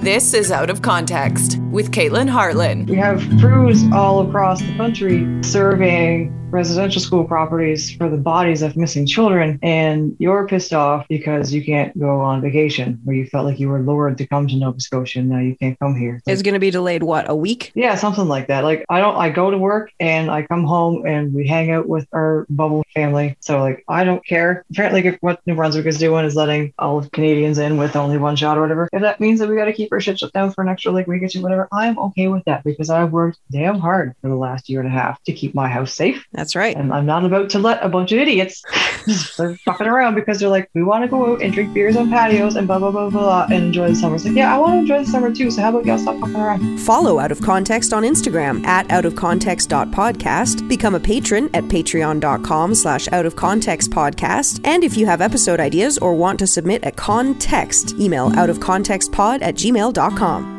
This is Out of Context with Caitlin Hartland. We have crews all across the country surveying residential school properties for the bodies of missing children and you're pissed off because you can't go on vacation where you felt like you were lured to come to Nova Scotia and now you can't come here. It's going to be delayed what a week? Yeah, something like that. Like I don't I go to work and I come home and we hang out with our bubble family. So like I don't care. Apparently what New Brunswick is doing is letting all of Canadians in with only one shot or whatever. If that means that we got to keep our shit shut down for an extra like week or two whatever, I'm okay with that because I've worked damn hard for the last year and a half to keep my house safe That's right. and I'm not about to let a bunch of idiots just start fucking around because they're like, we want to go out and drink beers on patios and blah, blah, blah, blah, blah, and enjoy the summer. It's like, yeah, I want to enjoy the summer too. So how about y'all stop fucking around? Follow Out of Context on Instagram at outofcontext.podcast. Become a patron at patreon.com slash out of context podcast. And if you have episode ideas or want to submit a context, email outofcontextpod at gmail.com.